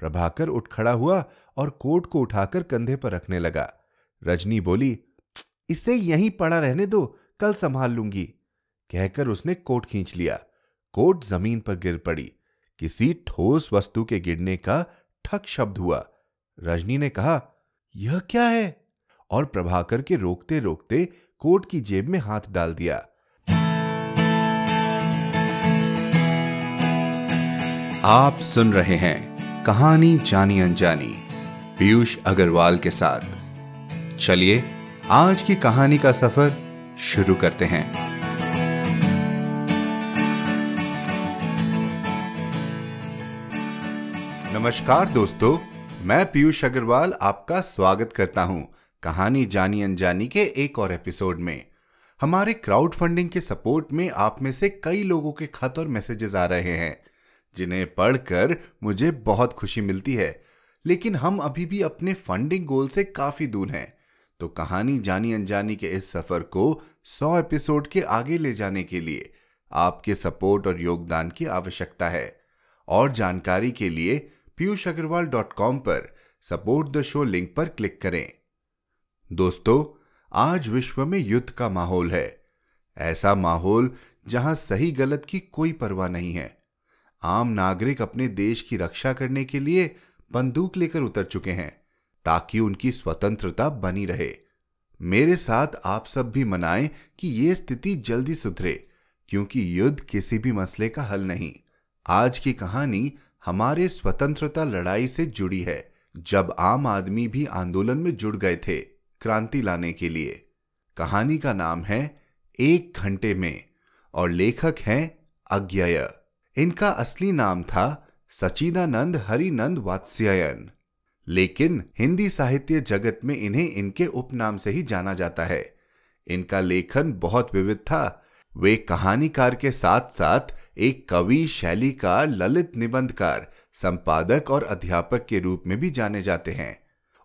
प्रभाकर उठ खड़ा हुआ और कोट को उठाकर कंधे पर रखने लगा। रजनी बोली, इसे यहीं पड़ा रहने दो, कल संभाल लूँगी। कहकर उसने कोट खींच लिया। कोट ज़मीन पर गिर पड़ी। किसी ठोस वस्तु के गिरने का ठक शब्द हुआ। रजनी ने कहा, यह क्या है? और प्रभाकर के रोकते रोकते कोट की जेब में हाथ डाल दिया। आप सुन रहे हैं कहानी जानी अनजानी। पीयूष अग्रवाल के साथ। चलिए, आज की कहानी का सफ़र शुरू करते हैं। नमस्कार दोस्तों, मैं पीयूष अग्रवाल आपका स्वागत करता हूँ कहानी जानी अनजानी के एक और एपिसोड में। हमारे क्राउड फंडिंग के सपोर्ट में आप में से कई लोगों के खत और मैसेजेस आ रहे हैं। जिन्हें पढ़कर मुझे बहुत खुशी मिलती है। लेकिन हम अभी भी अपने फंडिंग गोल से काफ़ी दूर हैं। तो कहानी जानी अनजानी के इस सफ़र को 100 एपिसोड के आगे ले जाने के लिए आपके सपोर्ट और योगदान की आवश्यकता है। और जानकारी के लिए पीयूष अग्रवाल डॉट कॉम पर सपोर्ट द शो लिंक पर क्लिक करें। दोस्तों, आज विश्व में युद्ध का माहौल है। ऐसा माहौल जहाँ सही गलत की कोई परवाह नहीं है। आम नागरिक अपने देश की रक्षा करने के लिए बंदूक लेकर उतर चुके हैं, ताकि उनकी स्वतंत्रता बनी रहे। मेरे साथ आप सब भी मनाएँ कि ये स्थिति जल्दी सुधरे, क्योंकि युद्ध किसी भी मसले का हल नहीं। आज की कहानी हमारे स्वतंत्रता लड़ाई से जुड़ी है, जब आम आदमी भी आंदोलन में जुड़ गए थे क्रांति लाने के लिए। कहानी का नाम है, एक घंटे में, और लेखक हैं अज्ञय। इनका असली नाम था सचिदानंद हरिनंद वात्स्यायन। लेकिन हिंदी साहित्य जगत में इन्हें इनके उपनाम से ही जाना जाता है। इनका लेखन बहुत विविध था। वे कहानीकार के साथ साथ एक कवि, शैलीकार, ललित निबंधकार, संपादक और अध्यापक के रूप में भी जाने जाते हैं।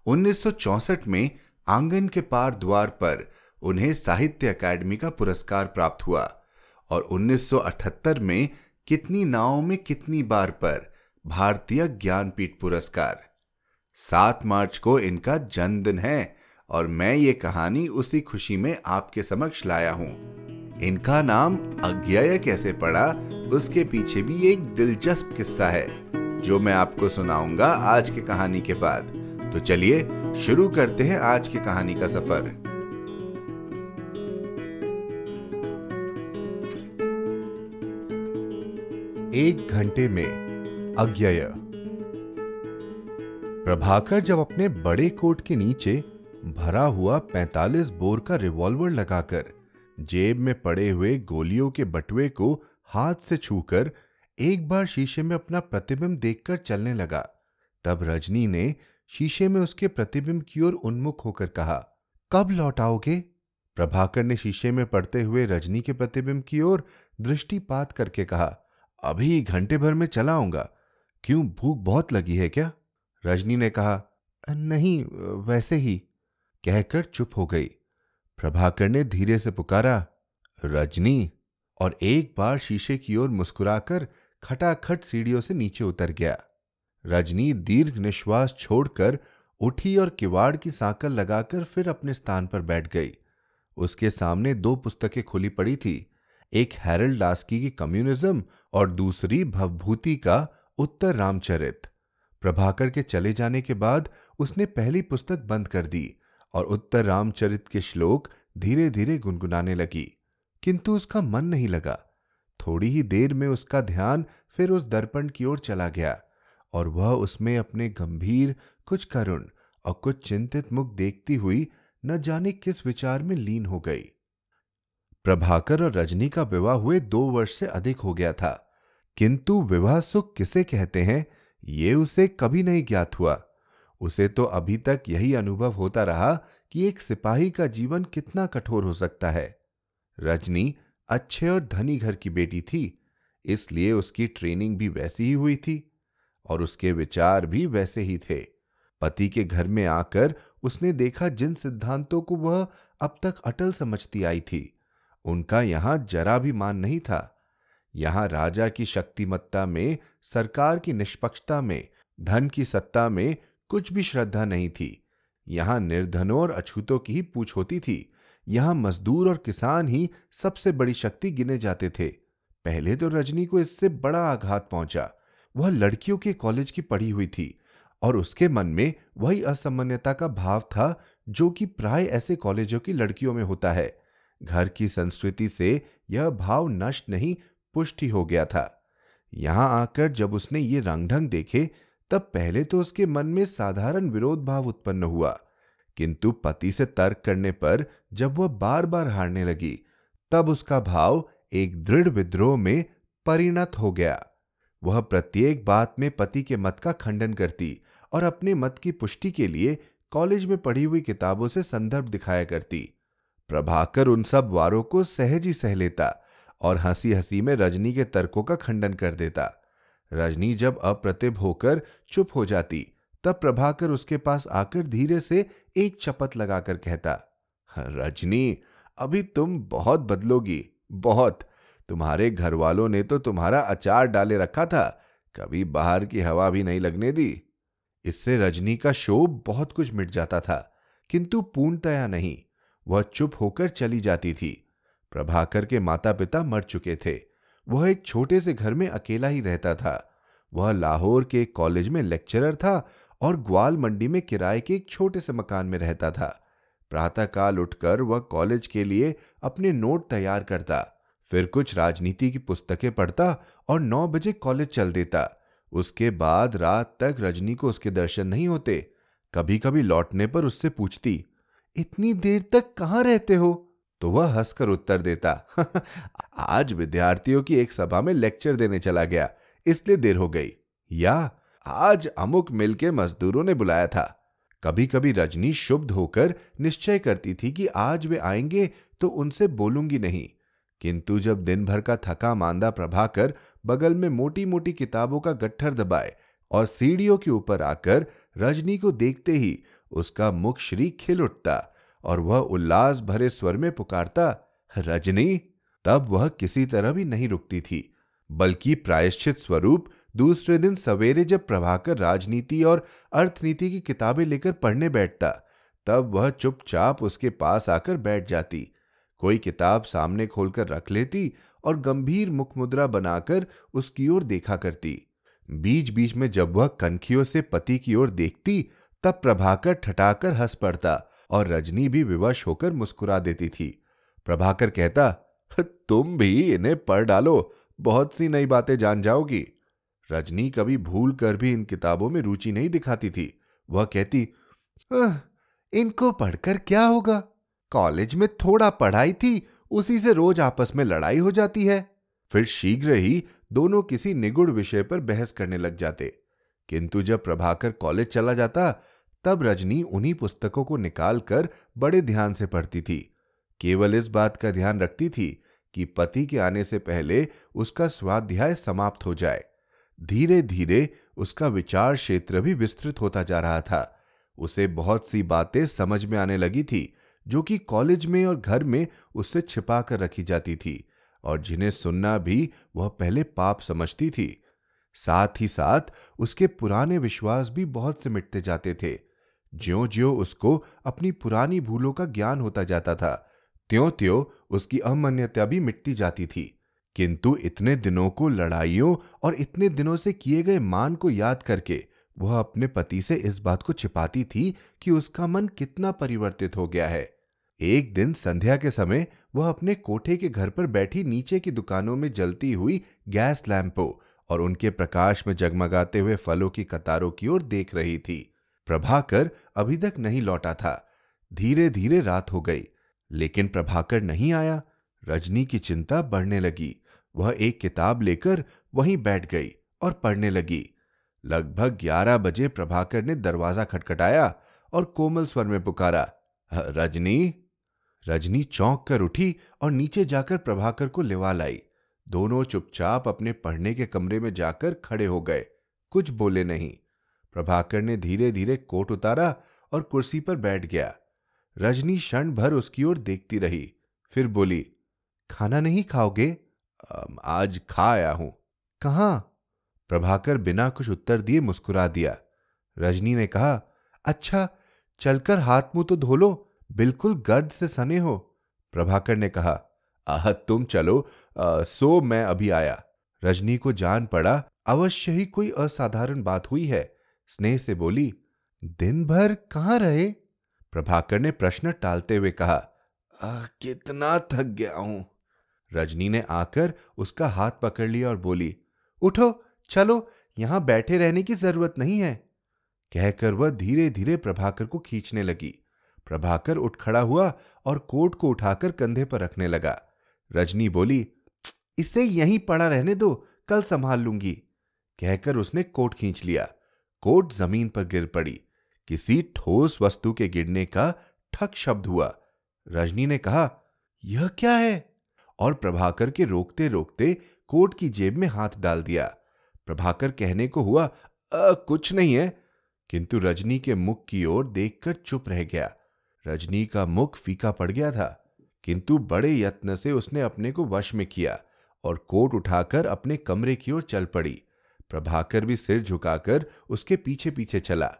1964 में आँगन के पार द्वार पर उन्हें साहित्य अकादमी का पुरस्कार प्राप्त हुआ और 1978 में कितनी नावों में कितनी बार पर भारतीय ज्ञानपीठ पुरस्कार। सात मार्च को इनका जन्मदिन है और मैं ये कहानी उसी खुशी में आपके समक्ष लाया हूँ। इनका नाम अज्ञय कैसे पड़ा, उसके पीछे भी एक दिलचस्प किस्सा है, जो मैं आपको सुनाऊँगा आज की कहानी के बाद। तो चलिए, शुरू करते हैं आज की कहानी का सफ़र। एक घंटे में अज्ञय। प्रभाकर जब अपने बड़े कोट के नीचे भरा हुआ 45 बोर का रिवॉल्वर लगाकर जेब में पड़े हुए गोलियों के बटुए को हाथ से छूकर एक बार शीशे में अपना प्रतिबिंब देखकर चलने लगा, तब रजनी ने शीशे में उसके प्रतिबिंब की ओर उन्मुख होकर कहा, कब लौट आओगे? प्रभाकर ने शीशे में पड़ते हुए रजनी के प्रतिबिंब की ओर दृष्टिपात करके कहा अभी घंटे भर में चला आऊँगा। क्यों, भूख बहुत लगी है क्या? रजनी ने कहा, नहीं, वैसे ही। कहकर चुप हो गई। प्रभाकर ने धीरे से पुकारा, रजनी। और एक बार शीशे की ओर मुस्कुराकर खटाखट सीढ़ियों से नीचे उतर गया। रजनी दीर्घ निश्वास छोड़कर उठी और किवाड़ की सांकल लगाकर फिर अपने स्थान पर बैठ गई। उसके सामने दो पुस्तकें खुली पड़ी थी, एक हैरल्ड डास्की की कम्युनिज्म और दूसरी भवभूति का उत्तर रामचरित। प्रभाकर के चले जाने के बाद उसने पहली पुस्तक बंद कर दी और उत्तर रामचरित के श्लोक धीरे धीरे गुनगुनाने लगी, किंतु उसका मन नहीं लगा। थोड़ी ही देर में उसका ध्यान फिर उस दर्पण की ओर चला गया और वह उसमें अपने गंभीर, कुछ करुण और कुछ चिंतित मुख देखती हुई न जाने किस विचार में लीन हो गई। प्रभाकर और रजनी का विवाह हुए दो वर्ष से अधिक हो गया था। किंतु विवाह सुख किसे कहते हैं, ये उसे कभी नहीं ज्ञात हुआ। उसे तो अभी तक यही अनुभव होता रहा कि एक सिपाही का जीवन कितना कठोर हो सकता है। रजनी अच्छे और धनी घर की बेटी थी, इसलिए उसकी ट्रेनिंग भी वैसी ही हुई थी और उसके विचार भी वैसे ही थे। पति के घर में आकर उसने देखा जिन सिद्धांतों को वह अब तक अटल समझती आई थी। उनका यहाँ जरा भी मान नहीं था। यहाँ राजा की शक्तिमत्ता में, सरकार की निष्पक्षता में, धन की सत्ता में कुछ भी श्रद्धा नहीं थी। यहाँ निर्धनों और अछूतों की ही पूछ होती थी। यहाँ मजदूर और किसान ही सबसे बड़ी शक्ति गिने जाते थे। पहले तो रजनी को इससे बड़ा आघात पहुँचा। वह लड़कियों के कॉलेज की पढ़ी हुई थी और उसके मन में वही असामान्यता का भाव था जो कि प्राय ऐसे कॉलेजों की लड़कियों में होता है। घर की संस्कृति से यह भाव नष्ट नहीं, पुष्टि हो गया था। यहाँ आकर जब उसने ये रंग ढंग देखे, तब पहले तो उसके मन में साधारण विरोध भाव उत्पन्न हुआ। किंतु पति से तर्क करने पर जब वह बार बार हारने लगी, तब उसका भाव एक दृढ़ विद्रोह में परिणत हो गया। वह प्रत्येक बात में पति के मत का खंडन करती और अपने मत की पुष्टि के लिए कॉलेज में पढ़ी हुई किताबों से संदर्भ दिखाया करती। प्रभाकर उन सब वारों को सहज ही सह लेता और हँसी हँसी में रजनी के तर्कों का खंडन कर देता। रजनी जब अप्रतिभ होकर चुप हो जाती, तब प्रभाकर उसके पास आकर धीरे से एक चपत लगाकर कहता रजनी, अभी तुम बहुत बदलोगी, बहुत। तुम्हारे घर वालों ने तो तुम्हारा अचार डाले रखा था, कभी बाहर की हवा भी नहीं लगने दी। इससे रजनी का शोभ बहुत कुछ मिट जाता था, किंतु पूर्णतया नहीं। वह चुप होकर चली जाती थी। प्रभाकर के माता पिता मर चुके थे। वह एक छोटे से घर में अकेला ही रहता था। वह लाहौर के एक कॉलेज में लेक्चरर था और ग्वाल मंडी में किराए के एक छोटे से मकान में रहता था। प्रातःकाल उठकर वह कॉलेज के लिए अपने नोट तैयार करता, फिर कुछ राजनीति की पुस्तकें पढ़ता और नौ बजे कॉलेज चल देता। उसके बाद रात तक रजनी को उसके दर्शन नहीं होते। कभी कभी लौटने पर उससे पूछती इतनी देर तक कहाँ रहते हो? तो वह हंसकर उत्तर देता आज विद्यार्थियों की एक सभा में लेक्चर देने चला गया, इसलिए देर हो गई। या, आज अमुक मिल के मजदूरों ने बुलाया था। कभी कभी रजनी शुभ होकर निश्चय करती थी कि आज वे आएँगे तो उनसे बोलूँगी नहीं। किंतु जब दिन भर का थका मांदा प्रभाकर बगल में मोटी मोटी किताबों का गट्ठर दबाए और सीढ़ियों के ऊपर आकर रजनी को देखते ही उसका मुख श्री खिल उठता और वह उल्लास भरे स्वर में पुकारता, रजनी, तब वह किसी तरह भी नहीं रुकती थी, बल्कि प्रायश्चित स्वरूप दूसरे दिन सवेरे जब प्रभाकर राजनीति और अर्थनीति की किताबें लेकर पढ़ने बैठता, तब वह चुपचाप उसके पास आकर बैठ जाती। कोई किताब सामने खोलकर रख लेती और गंभीर मुख मुद्रा बनाकर उसकी ओर देखा करती। बीच बीच में जब वह कनखियों से पति की ओर देखती तब प्रभाकर ठटाकर हंस पड़ता और रजनी भी विवश होकर मुस्कुरा देती थी। प्रभाकर कहता, तुम भी इन्हें पढ़ डालो, बहुत सी नई बातें जान जाओगी। रजनी कभी भूल कर भी इन किताबों में रुचि नहीं दिखाती थी। वह कहती इनको पढ़कर क्या होगा? कॉलेज में थोड़ा पढ़ाई थी, उसी से रोज आपस में लड़ाई हो जाती है। फिर शीघ्र ही दोनों किसी निगुड़ विषय पर बहस करने लग जाते। किंतु जब प्रभाकर कॉलेज चला जाता तब रजनी उन्हीं पुस्तकों को निकालकर बड़े ध्यान से पढ़ती थी। केवल इस बात का ध्यान रखती थी कि पति के आने से पहले उसका स्वाध्याय समाप्त हो जाए। धीरे धीरे उसका विचार क्षेत्र भी विस्तृत होता जा रहा था। उसे बहुत सी बातें समझ में आने लगी थी, जो कि कॉलेज में और घर में उससे छिपा कर रखी जाती थी, और जिन्हें सुनना भी वह पहले पाप समझती थी। साथ ही साथ उसके पुराने विश्वास भी बहुत से मिटते जाते थे ज्यो ज्यो उसको अपनी पुरानी भूलों का ज्ञान होता जाता था त्यों त्यों उसकी अमान्यता भी मिटती जाती थी। किंतु इतने दिनों को लड़ाइयों और इतने दिनों से किए गए मान को याद करके वह अपने पति से इस बात को छिपाती थी कि उसका मन कितना परिवर्तित हो गया है। एक दिन संध्या के समय वह अपने कोठे के घर पर बैठी नीचे की दुकानों में जलती हुई गैस लैंपों और उनके प्रकाश में जगमगाते हुए फलों की कतारों की ओर देख रही थी। प्रभाकर अभी तक नहीं लौटा था। धीरे धीरे रात हो गई, लेकिन प्रभाकर नहीं आया। रजनी की चिंता बढ़ने लगी। वह एक किताब लेकर वहीं बैठ गई और पढ़ने लगी। लगभग ग्यारह बजे प्रभाकर ने दरवाज़ा खटखटाया और कोमल स्वर में पुकारा, रजनी? रजनी चौंक कर उठी और नीचे जाकर प्रभाकर को लेवा लाई। दोनों चुपचाप अपने पढ़ने के कमरे में जाकर खड़े हो गए। कुछ बोले नहीं। प्रभाकर ने धीरे धीरे कोट उतारा और कुर्सी पर बैठ गया। रजनी क्षण भर उसकी ओर देखती रही फिर बोली खाना नहीं खाओगे? आज खा आया हूँ। कहा? प्रभाकर बिना कुछ उत्तर दिए मुस्कुरा दिया। रजनी ने कहा अच्छा चलकर हाथ मुँह तो धो लो बिल्कुल गर्द से सने हो। प्रभाकर ने कहा आह तुम चलो आ, सो मैं अभी आया। रजनी को जान पड़ा अवश्य ही कोई असाधारण बात हुई है। स्नेह से बोली दिन भर कहाँ रहे? प्रभाकर ने प्रश्न टालते हुए कहा आ, कितना थक गया हूँ। रजनी ने आकर उसका हाथ पकड़ लिया और बोली उठो चलो यहाँ बैठे रहने की ज़रूरत नहीं है। कहकर वह धीरे धीरे प्रभाकर को खींचने लगी। प्रभाकर उठ खड़ा हुआ और कोट को उठाकर कंधे पर रखने लगा। रजनी बोली इसे यहीं पड़ा रहने दो कल संभाल लूँगी। कहकर उसने कोट खींच लिया। कोट ज़मीन पर गिर पड़ी। किसी ठोस वस्तु के गिरने का ठक शब्द हुआ। रजनी ने कहा यह क्या है? और प्रभाकर के रोकते रोकते कोट की जेब में हाथ डाल दिया। प्रभाकर कहने को हुआ आ, कुछ नहीं है। किंतु रजनी के मुख की ओर देखकर चुप रह गया। रजनी का मुख फीका पड़ गया था किंतु बड़े यत्न से उसने अपने को वश में किया और कोट उठाकर अपने कमरे की ओर चल पड़ी। प्रभाकर भी सिर झुकाकर उसके पीछे पीछे चला।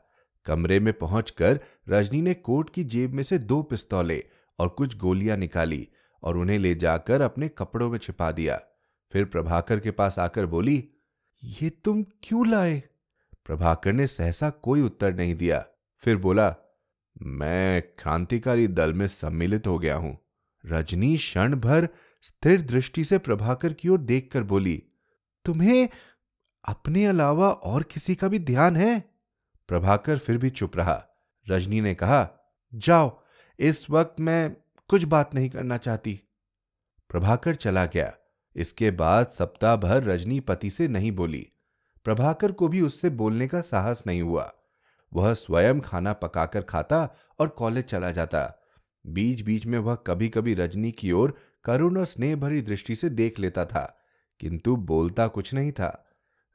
कमरे में पहुंचकर रजनी ने कोट की जेब में से दो पिस्तौलें और कुछ गोलियाँ निकाली और उन्हें ले जाकर अपने कपड़ों में छिपा दिया। फिर प्रभाकर के पास आकर बोली, ये तुम क्यों लाए? प्रभाकर ने सहसा कोई उत्तर नहीं दिया। फिर बोला, मैं क्रांतिकारी दल में सम्मिलित हो गया हूँ। रजनी क्षण भर स्थिर दृष्टि से प्रभाकर की ओर देखकर बोली, तुम्हें अपने अलावा और किसी का भी ध्यान है? प्रभाकर फिर भी चुप रहा। रजनी ने कहा, जाओ, इस वक्त मैं कुछ बात नहीं करना चाहती। प्रभाकर चला गया। इसके बाद सप्ताह भर रजनी पति से नहीं बोली। प्रभाकर को भी उससे बोलने का साहस नहीं हुआ। वह स्वयं खाना पकाकर खाता और कॉलेज चला जाता। बीच बीच में वह कभी कभी रजनी की ओर करुण और स्नेह भरी दृष्टि से देख लेता था, किंतु बोलता कुछ नहीं था।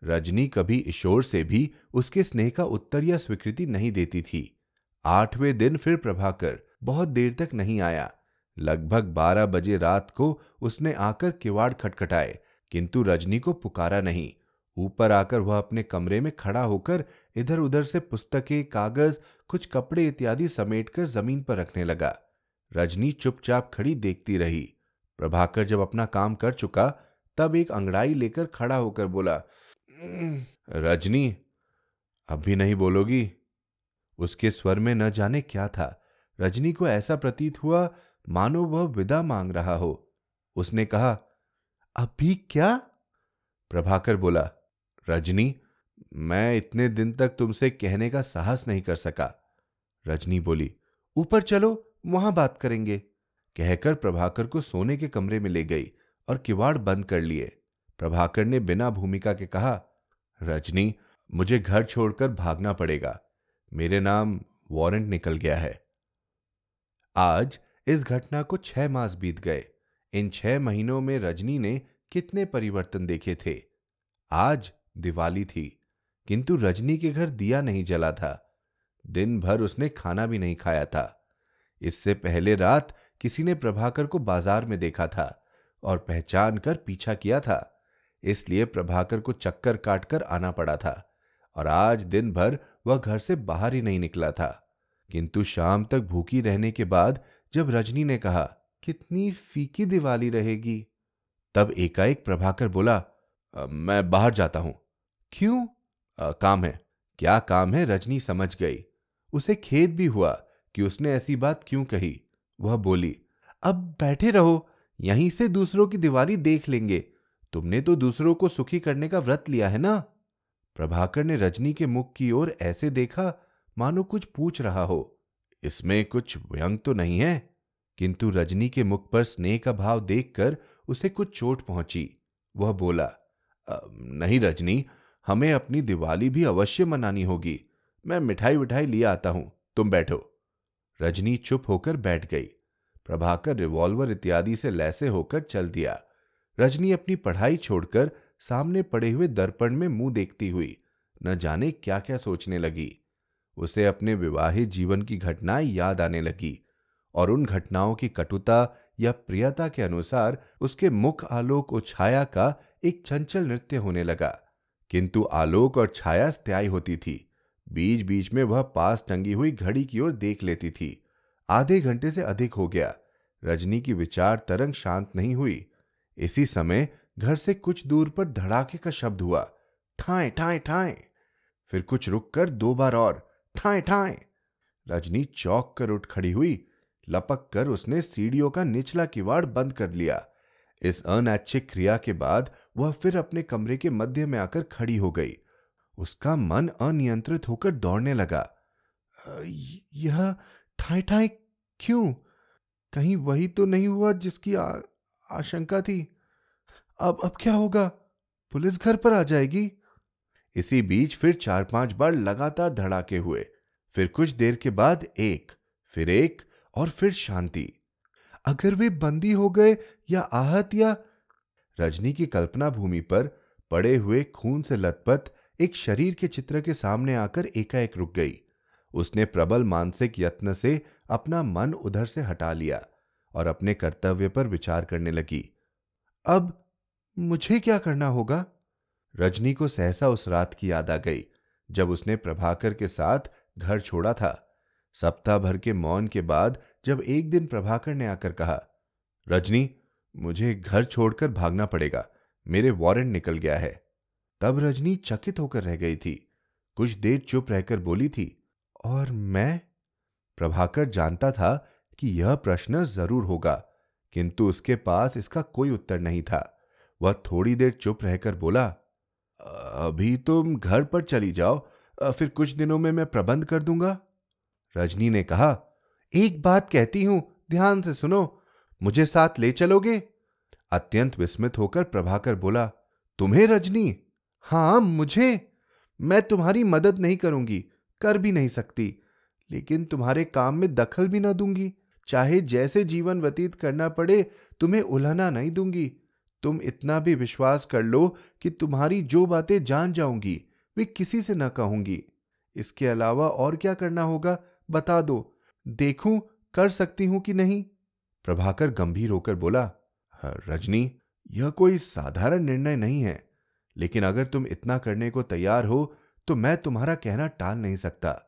रजनी कभी ईश्वर से भी उसके स्नेह का उत्तर या स्वीकृति नहीं देती थी। आठवें दिन फिर प्रभाकर बहुत देर तक नहीं आया। लगभग बारह बजे रात को उसने आकर किवाड़ खटखटाए, किंतु रजनी को पुकारा नहीं। ऊपर आकर वह अपने कमरे में खड़ा होकर इधर उधर से पुस्तकें, कागज़, कुछ कपड़े इत्यादि समेटकर ज़मीन पर रखने लगा। रजनी चुपचाप खड़ी देखती रही। प्रभाकर जब अपना काम कर चुका, तब एक अंगड़ाई लेकर खड़ा होकर बोला रजनी, अभी नहीं बोलोगी? उसके स्वर में न जाने क्या था। रजनी को ऐसा प्रतीत हुआ, मानो वह विदा मांग रहा हो। उसने कहा, अभी क्या? प्रभाकर बोला, रजनी, मैं इतने दिन तक तुमसे कहने का साहस नहीं कर सका। रजनी बोली, ऊपर चलो, वहाँ बात करेंगे। कहकर प्रभाकर को सोने के कमरे में ले गई और किवाड़ बंद कर लिए। प्रभाकर ने बिना भूमिका के कहा रजनी, मुझे घर छोड़कर भागना पड़ेगा। मेरे नाम वारंट निकल गया है। आज इस घटना को छह मास बीत गए। इन छह महीनों में रजनी ने कितने परिवर्तन देखे थे? आज दिवाली थी, किंतु रजनी के घर दिया नहीं जला था। दिन भर उसने खाना भी नहीं खाया था। इससे पहले रात किसी ने प्रभाकर को बाज़ार में देखा था और पहचान कर पीछा किया था। इसलिए प्रभाकर को चक्कर काटकर आना पड़ा था और आज दिन भर वह घर से बाहर ही नहीं निकला था। किंतु शाम तक भूखी रहने के बाद जब रजनी ने कहा, कितनी फीकी दिवाली रहेगी? तब एकाएक प्रभाकर बोला मैं बाहर जाता हूँ। क्यों? काम है। क्या काम है? रजनी समझ गई। उसे खेद भी हुआ कि उसने ऐसी बात क्यों कही। वह बोली, अब बैठे रहो, यहीं से दूसरों की दिवाली देख लेंगे। तुमने तो दूसरों को सुखी करने का व्रत लिया है ना? प्रभाकर ने रजनी के मुख की ओर ऐसे देखा, मानो कुछ पूछ रहा हो। इसमें कुछ व्यंग तो नहीं है। किंतु रजनी के मुख पर स्नेह का भाव देखकर उसे कुछ चोट पहुँची। वह बोला नहीं रजनी, हमें अपनी दिवाली भी अवश्य मनानी होगी। मैं मिठाई विठाई लिए आता हूँ। तुम बैठो। रजनी चुप होकर बैठ गई। प्रभाकर रिवॉल्वर इत्यादि से लैसे होकर चल दिया। रजनी अपनी पढ़ाई छोड़कर सामने पड़े हुए दर्पण में मुँह देखती हुई, न जाने क्या क्या सोचने लगी। उसे अपने विवाहित जीवन की घटनाएँ याद आने लगी, और उन घटनाओं की कटुता या प्रियता के अनुसार उसके मुख आलोक और छाया का एक चंचल नृत्य होने लगा। किंतु आलोक और छाया स्थायी होती थी। बीच बीच में वह पास टंगी हुई घड़ी की ओर देख लेती थी। आधे घंटे से अधिक हो गया। रजनी की विचार तरंग शांत नहीं हुई। इसी समय घर से कुछ दूर पर धड़ाके का शब्द हुआ। ठाए ठाए ठाए। फिर कुछ रुककर दो बार और, ठाए ठाए। रजनी चौक कर उठ खड़ी हुई, लपक कर उसने सीढ़ियों का निचला किवाड़ बंद कर लिया। इस अनैच्छिक क्रिया के बाद वह फिर अपने कमरे के मध्य में आकर खड़ी हो गई। उसका मन अनियंत्रित होकर दौड़ने लगा। यह ठाई ठाई क्यों? कहीं वही तो नहीं हुआ जिसकी आशंका थी। अब अब क्या होगा? पुलिस घर पर आ जाएगी। इसी बीच फिर चार पाँच बार लगातार धड़ाके हुए। फिर कुछ देर के बाद एक, फिर एक और फिर शांति। अगर वे बंदी हो गए या आहत या रजनी की कल्पना भूमि पर पड़े हुए खून से लथपथ एक शरीर के चित्र के सामने आकर एकाएक रुक गई। उसने प्रबल मानसिक यत्न से अपना मन उधर से हटा लिया। और अपने कर्तव्य पर विचार करने लगी। अब मुझे क्या करना होगा? रजनी को सहसा उस रात की याद आ गई, जब उसने प्रभाकर के साथ घर छोड़ा था। सप्ताह भर के मौन के बाद जब एक दिन प्रभाकर ने आकर कहा, रजनी, मुझे घर छोड़कर भागना पड़ेगा, मेरे वारंट निकल गया है। तब रजनी चकित होकर रह गई थी। कुछ देर चुप रहकर बोली थी, और मैं? प्रभाकर जानता था कि यह प्रश्न ज़रूर होगा, किंतु उसके पास इसका कोई उत्तर नहीं था। वह थोड़ी देर चुप रहकर बोला, अभी तुम घर पर चली जाओ, फिर कुछ दिनों में मैं प्रबंध कर दूँगा। रजनी ने कहा, एक बात कहती हूँ, ध्यान से सुनो, मुझे साथ ले चलोगे? अत्यंत विस्मित होकर प्रभाकर बोला, तुम्हें रजनी? हाँ, मुझे। मैं तुम्हारी मदद नहीं करूँगी, कर भी नहीं सकती, लेकिन तुम्हारे काम में दखल भी ना दूँगी। चाहे जैसे जीवन व्यतीत करना पड़े तुम्हें उलहना नहीं दूँगी। तुम इतना भी विश्वास कर लो कि तुम्हारी जो बातें जान जाऊँगी वे किसी से न कहूँगी। इसके अलावा और क्या करना होगा बता दो। देखूँ कर सकती हूँ कि नहीं? प्रभाकर गंभीर होकर बोला हाँ, रजनी यह कोई साधारण निर्णय नहीं है। लेकिन अगर तुम इतना करने को तैयार हो तो मैं तुम्हारा कहना टाल नहीं सकता।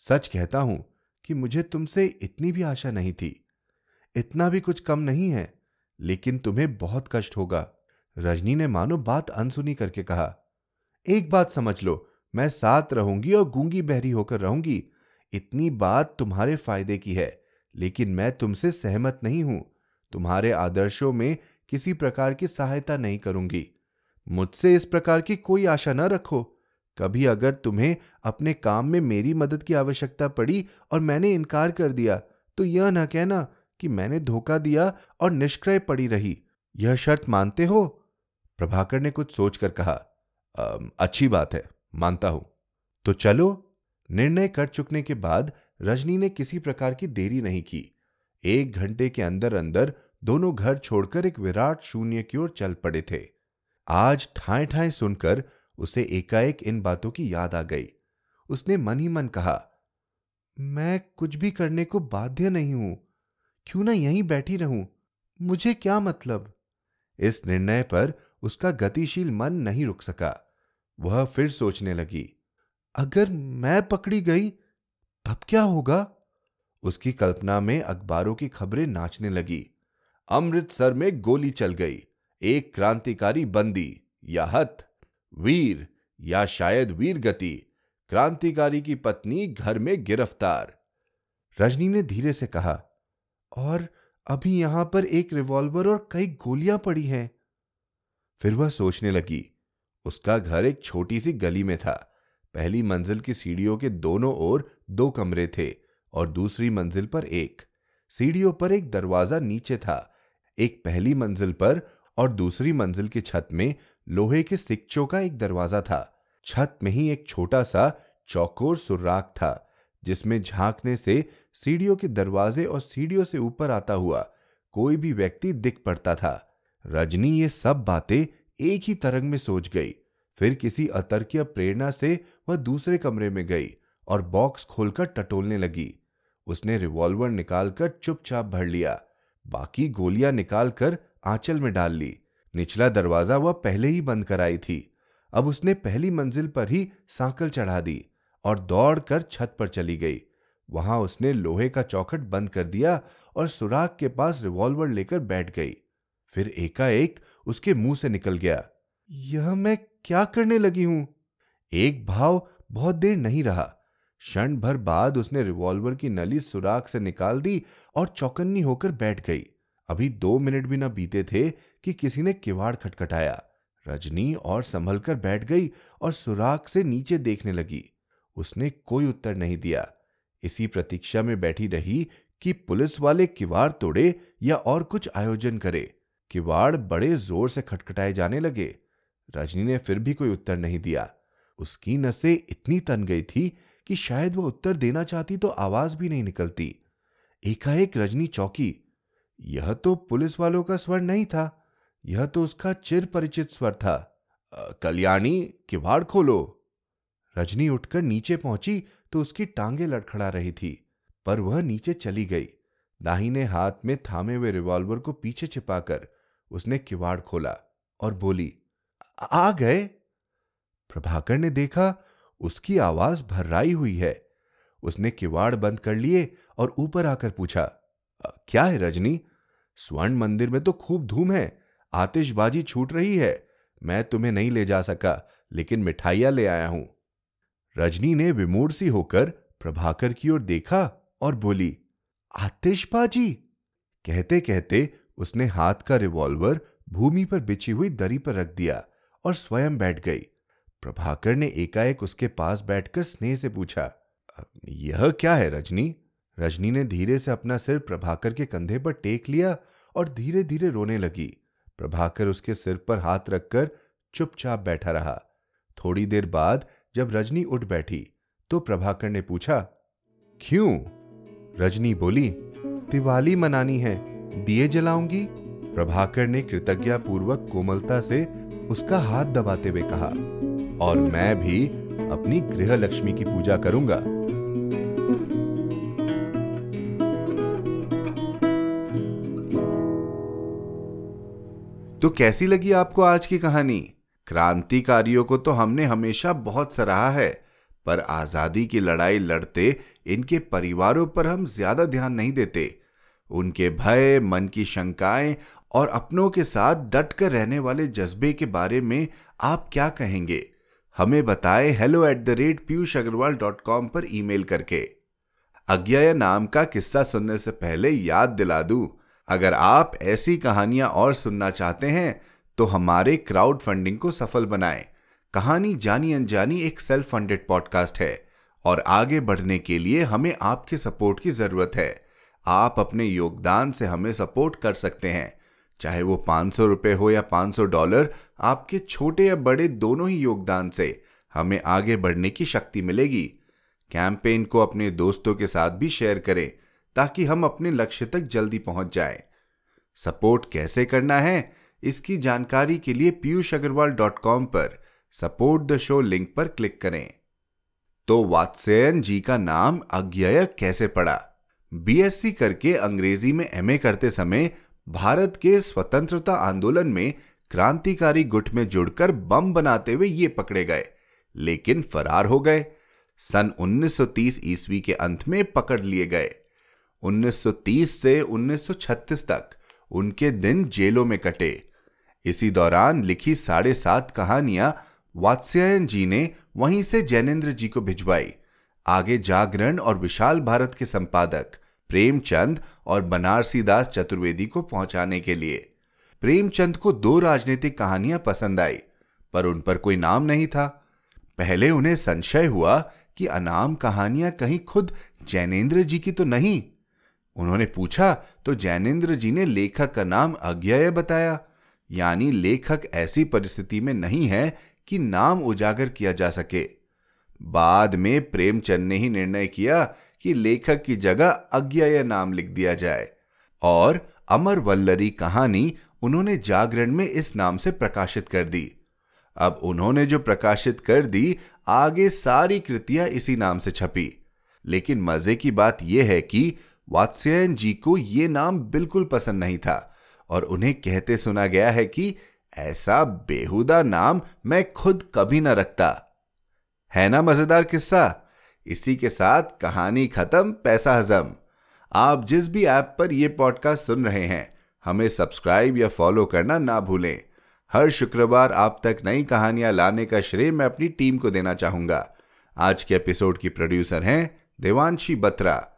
सच कहता हूँ कि मुझे तुमसे इतनी भी आशा नहीं थी। इतना भी कुछ कम नहीं है, लेकिन तुम्हें बहुत कष्ट होगा। रजनी ने मानो बात अनसुनी करके कहा, एक बात समझ लो, मैं साथ रहूँगी और गूँगी बहरी होकर रहूँगी। इतनी बात तुम्हारे फ़ायदे की है, लेकिन मैं तुमसे सहमत नहीं हूँ। तुम्हारे आदर्शों में किसी प्रकार की सहायता नहीं करूँगी। मुझसे इस प्रकार की कोई आशा न रखो। कभी अगर तुम्हें अपने काम में मेरी मदद की आवश्यकता पड़ी और मैंने इनकार कर दिया तो यह न कहना कि मैंने धोखा दिया और निष्क्रय पड़ी रही। यह शर्त मानते हो? प्रभाकर ने कुछ सोचकर कहा अच्छी बात है, मानता हूँ। तो चलो, निर्णय कर चुकने के बाद रजनी ने किसी प्रकार की देरी नहीं की। एक घंटे के अंदर अंदर दोनों घर छोड़कर एक विराट शून्य की ओर चल पड़े थे। आज ठाए ठाए सुनकर उसे एकाएक इन बातों की याद आ गई। उसने मन ही मन कहा, मैं कुछ भी करने को बाध्य नहीं हूँ। क्यों ना यहीं बैठी रहूँ? मुझे क्या मतलब? इस निर्णय पर उसका गतिशील मन नहीं रुक सका। वह फिर सोचने लगी, अगर मैं पकड़ी गई, तब क्या होगा? उसकी कल्पना में अखबारों की खबरें नाचने लगी। अमृतसर में गोली चल गई। एक क्रांतिकारी बंदी या हत वीर या शायद वीर गति क्रांतिकारी की पत्नी घर में गिरफ़्तार। रजनी ने धीरे से कहा, और अभी यहाँ पर एक रिवॉल्वर और कई गोलियाँ पड़ी हैं। फिर वह सोचने लगी, उसका घर एक छोटी सी गली में था। पहली मंजिल की सीढ़ियों के दोनों ओर दो कमरे थे और दूसरी मंजिल पर एक। सीढ़ियों पर एक दरवाज़ा नीचे था। एक पहली मंजिल पर और दूसरी मंजिल की छत में लोहे के सिक्चों का एक दरवाज़ा था। छत में ही एक छोटा सा चौकोर सुर्राख था, जिसमें झांकने से सीढ़ियों के दरवाजे और सीढ़ियों से ऊपर आता हुआ कोई भी व्यक्ति दिख पड़ता था। रजनी, ये सब बातें एक ही तरंग में सोच गई। फिर किसी अतर्कीय प्रेरणा से वह दूसरे कमरे में गई और बॉक्स खोलकर टटोलने लगी। उसने रिवॉल्वर निकालकर चुपचाप भर लिया। बाकी गोलियाँ निकालकर आंचल में डाल ली। निचला दरवाज़ा वह पहले ही बंद कराई थी। अब उसने पहली मंजिल पर ही सांकल चढ़ा दी और दौड़कर छत पर चली गई। वहाँ उसने लोहे का चौखट बंद कर दिया और सुराग के पास रिवॉल्वर लेकर बैठ गई। फिर एकाएक उसके मुँह से निकल गया। यह मैं क्या करने लगी हूँ? एक भाव बहुत देर नहीं रहा। क्षण भर बाद उसने रिवॉल्वर की नली सुराग से निकाल दी और चौकन्नी होकर बैठ गई। अभी दो मिनट भी न बीते थे कि किसी ने किवाड़ खटखटाया। रजनी और संभल कर बैठ गई और सुराग से नीचे देखने लगी। उसने कोई उत्तर नहीं दिया। इसी प्रतीक्षा में बैठी रही कि पुलिस वाले किवाड़ तोड़े या और कुछ आयोजन करे। किवाड़ बड़े ज़ोर से खटखटाए जाने लगे। रजनी ने फिर भी कोई उत्तर नहीं दिया। उसकी नसें इतनी तन गई थी कि शायद वह उत्तर देना चाहती तो आवाज़ भी नहीं निकलती। एकाएक रजनी चौकी। यह तो पुलिस वालों का स्वर नहीं था। यह तो उसका चिर परिचित स्वर था। कल्याणी, किवाड़ खोलो। रजनी उठकर नीचे पहुँची तो उसकी टांगे लड़खड़ा रही थी, पर वह नीचे चली गई। दाहिने हाथ में थामे हुए रिवॉल्वर को पीछे छिपाकर उसने किवाड़ खोला और बोली, आ गए? प्रभाकर ने देखा उसकी आवाज़ भर्राई हुई है। उसने किवाड़ बंद कर लिए और ऊपर आकर पूछा क्या है रजनी? स्वर्ण मंदिर में तो खूब धूम है। आतिशबाजी छूट रही है। मैं तुम्हें नहीं ले जा सका, लेकिन मिठाइयाँ ले आया हूँ। रजनी ने विमूढ़ सी होकर प्रभाकर की ओर देखा और बोली, आतिशबाजी? कहते कहते उसने हाथ का रिवॉल्वर भूमि पर बिछी हुई दरी पर रख दिया और स्वयं बैठ गई। प्रभाकर ने एकाएक उसके पास बैठकर स्नेह से पूछा, यह क्या है रजनी? रजनी ने धीरे से अपना सिर प्रभाकर के कंधे पर टेक लिया और धीरे धीरे रोने लगी। प्रभाकर उसके सिर पर हाथ रखकर चुपचाप बैठा रहा। थोड़ी देर बाद जब रजनी उठ बैठी तो प्रभाकर ने पूछा, क्यों? रजनी बोली, दिवाली मनानी है, दिए जलाऊँगी? प्रभाकर ने कृतज्ञतापूर्वक कोमलता से उसका हाथ दबाते हुए कहा, और मैं भी अपनी गृह लक्ष्मी की पूजा करूँगा। तो कैसी लगी आपको आज की कहानी? क्रांतिकारियों को तो हमने हमेशा बहुत सराहा है, पर आज़ादी की लड़ाई लड़ते इनके परिवारों पर हम ज़्यादा ध्यान नहीं देते। उनके भय, मन की शंकाएँ और अपनों के साथ डट कर रहने वाले जज्बे के बारे में आप क्या कहेंगे? हमें बताएँ hello at the rate Piyush Agarwal dot com पर ईमेल करके। अज्ञा नाम का किस्सा सुनने से पहले याद दिला दूँ। अगर आप ऐसी कहानियाँ और सुनना चाहते हैं तो हमारे क्राउड फंडिंग को सफल बनाएँ। कहानी जानी अनजानी एक सेल्फ फंडेड पॉडकास्ट है, और आगे बढ़ने के लिए हमें आपके सपोर्ट की ज़रूरत है। आप अपने योगदान से हमें सपोर्ट कर सकते हैं। चाहे वो पाँच सौ रुपए हो या पाँच सौ डॉलर, आपके छोटे या बड़े दोनों ही योगदान से हमें आगे बढ़ने की शक्ति मिलेगी। कैंपेन को अपने दोस्तों के साथ भी शेयर करें। ताकि हम अपने लक्ष्य तक जल्दी पहुँच जाए। सपोर्ट कैसे करना है, इसकी जानकारी के लिए पीयूष अग्रवाल डॉट कॉम पर सपोर्ट द शो लिंक पर क्लिक करें। तो वात्स्यन जी का नाम अज्ञय कैसे पड़ा? बीएससी करके अंग्रेज़ी में एमए करते समय भारत के स्वतंत्रता आंदोलन में क्रांतिकारी गुट में जुड़कर बम बनाते हुए ये पकड़े गए, लेकिन फरार हो गए। सन 1930 ईस्वी के अंत में पकड़ लिए गए। 1930 से 1936 तक उनके दिन जेलों में कटे। इसी दौरान लिखी साढ़े सात कहानियाँ वात्स्यायन जी ने वहीं से जैनेन्द्र जी को भिजवाई। आगे जागरण और विशाल भारत के संपादक प्रेमचंद और बनारसी दास चतुर्वेदी को पहुँचाने के लिए। प्रेमचंद को दो राजनीतिक कहानियाँ पसंद आई, पर उन पर कोई नाम नहीं था। पहले उन्हें संशय हुआ कि अनाम कहानियाँ कहीं खुद जैनेन्द्र जी की तो नहीं उन्होंने पूछा तो जैनेन्द्र जी ने लेखक का नाम अज्ञेय बताया? यानी लेखक ऐसी परिस्थिति में नहीं है कि नाम उजागर किया जा सके। बाद में प्रेमचंद ने ही निर्णय किया कि लेखक की जगह अज्ञेय नाम लिख दिया जाए। और अमर वल्लरी कहानी उन्होंने जागरण में इस नाम से प्रकाशित कर दी। अब उन्होंने जो प्रकाशित कर दी, आगे सारी कृतियाँ इसी नाम से छपी। लेकिन मज़े की बात यह है कि वात्स्यायन जी को यह नाम बिल्कुल पसंद नहीं था और उन्हें कहते सुना गया है कि ऐसा बेहुदा नाम मैं खुद कभी ना रखता। है ना मज़ेदार किस्सा? इसी के साथ कहानी खत्म, पैसा हजम। आप जिस भी ऐप पर यह पॉडकास्ट सुन रहे हैं, हमें सब्सक्राइब या फॉलो करना ना भूलें। हर शुक्रवार आप तक नई कहानियाँ लाने का श्रेय मैं अपनी टीम को देना चाहूँगा। आज के एपिसोड की प्रोड्यूसर हैं देवांशी बत्रा।